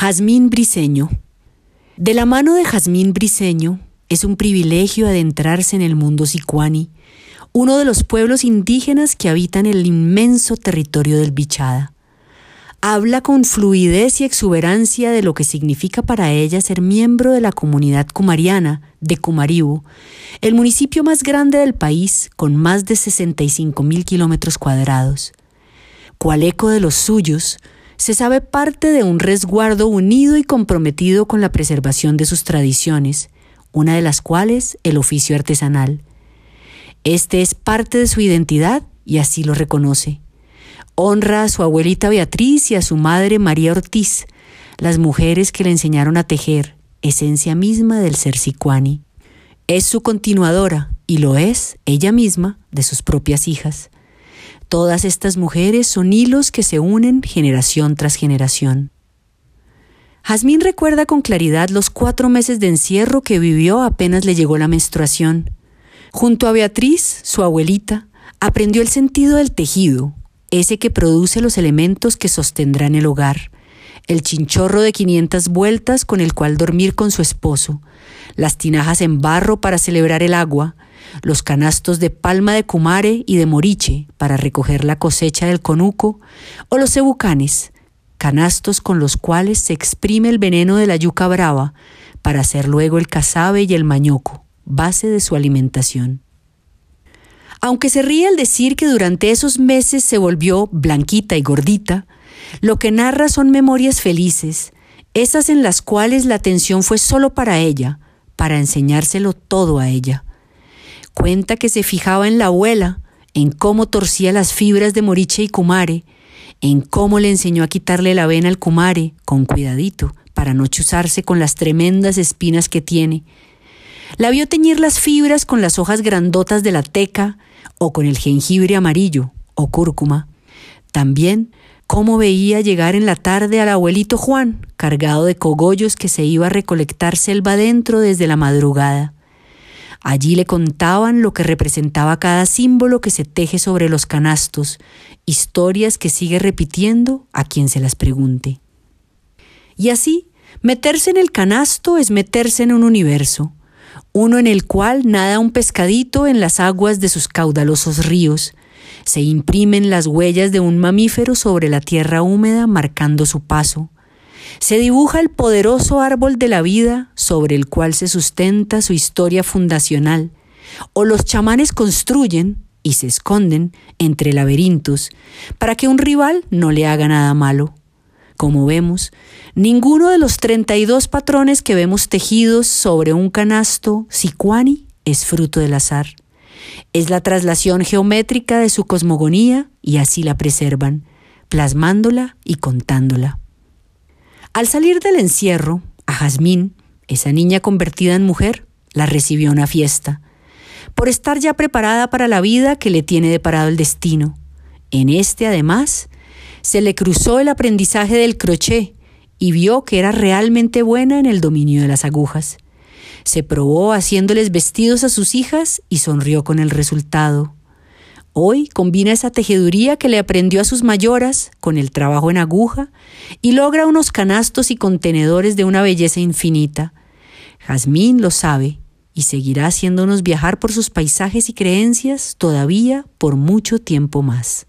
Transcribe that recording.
Jazmín Briseño. De la mano de Jazmín Briseño es un privilegio adentrarse en el mundo sicuani, uno de los pueblos indígenas que habitan el inmenso territorio del Bichada. Habla con fluidez y exuberancia de lo que significa para ella ser miembro de la comunidad cumariana de Cumaribu, el municipio más grande del país con más de 65 mil kilómetros cuadrados. Cual eco de los suyos, se sabe parte de un resguardo unido y comprometido con la preservación de sus tradiciones, una de las cuales el oficio artesanal. Este es parte de su identidad y así lo reconoce. Honra a su abuelita Beatriz y a su madre María Ortiz, las mujeres que le enseñaron a tejer, esencia misma del ser sicuani. Es su continuadora, y lo es ella misma, de sus propias hijas. Todas estas mujeres son hilos que se unen generación tras generación. Jazmín recuerda con claridad los cuatro meses de encierro que vivió apenas le llegó la menstruación. Junto a Beatriz, su abuelita, aprendió el sentido del tejido, ese que produce los elementos que sostendrán el hogar, el chinchorro de 500 vueltas con el cual dormir con su esposo, las tinajas en barro para celebrar el agua, los canastos de palma de cumare y de moriche para recoger la cosecha del conuco, o los cebucanes, canastos con los cuales se exprime el veneno de la yuca brava para hacer luego el cazabe y el mañoco, base de su alimentación. Aunque se ríe al decir que durante esos meses se volvió blanquita y gordita, lo que narra son memorias felices, esas en las cuales la atención fue solo para ella, para enseñárselo todo a ella. Cuenta que se fijaba en la abuela, en cómo torcía las fibras de moriche y cumare, en cómo le enseñó a quitarle la vena al cumare, con cuidadito, para no chuzarse con las tremendas espinas que tiene. La vio teñir las fibras con las hojas grandotas de la teca o con el jengibre amarillo o cúrcuma. También cómo veía llegar en la tarde al abuelito Juan, cargado de cogollos que se iba a recolectar selva adentro desde la madrugada. Allí le contaban lo que representaba cada símbolo que se teje sobre los canastos, historias que sigue repitiendo a quien se las pregunte. Y así, meterse en el canasto es meterse en un universo, uno en el cual nada un pescadito en las aguas de sus caudalosos ríos, se imprimen las huellas de un mamífero sobre la tierra húmeda marcando su paso. Se dibuja el poderoso árbol de la vida sobre el cual se sustenta su historia fundacional. O los chamanes construyen y se esconden entre laberintos para que un rival no le haga nada malo. Como vemos, ninguno de los 32 patrones que vemos tejidos sobre un canasto sicuani es fruto del azar. Es la traslación geométrica de su cosmogonía y así la preservan, plasmándola y contándola. Al salir del encierro, a Jazmín, esa niña convertida en mujer, la recibió una fiesta, por estar ya preparada para la vida que le tiene deparado el destino. En este, además, se le cruzó el aprendizaje del crochet y vio que era realmente buena en el dominio de las agujas. Se probó haciéndoles vestidos a sus hijas y sonrió con el resultado. Hoy combina esa tejeduría que le aprendió a sus mayoras con el trabajo en aguja y logra unos canastos y contenedores de una belleza infinita. Jazmín lo sabe y seguirá haciéndonos viajar por sus paisajes y creencias todavía por mucho tiempo más.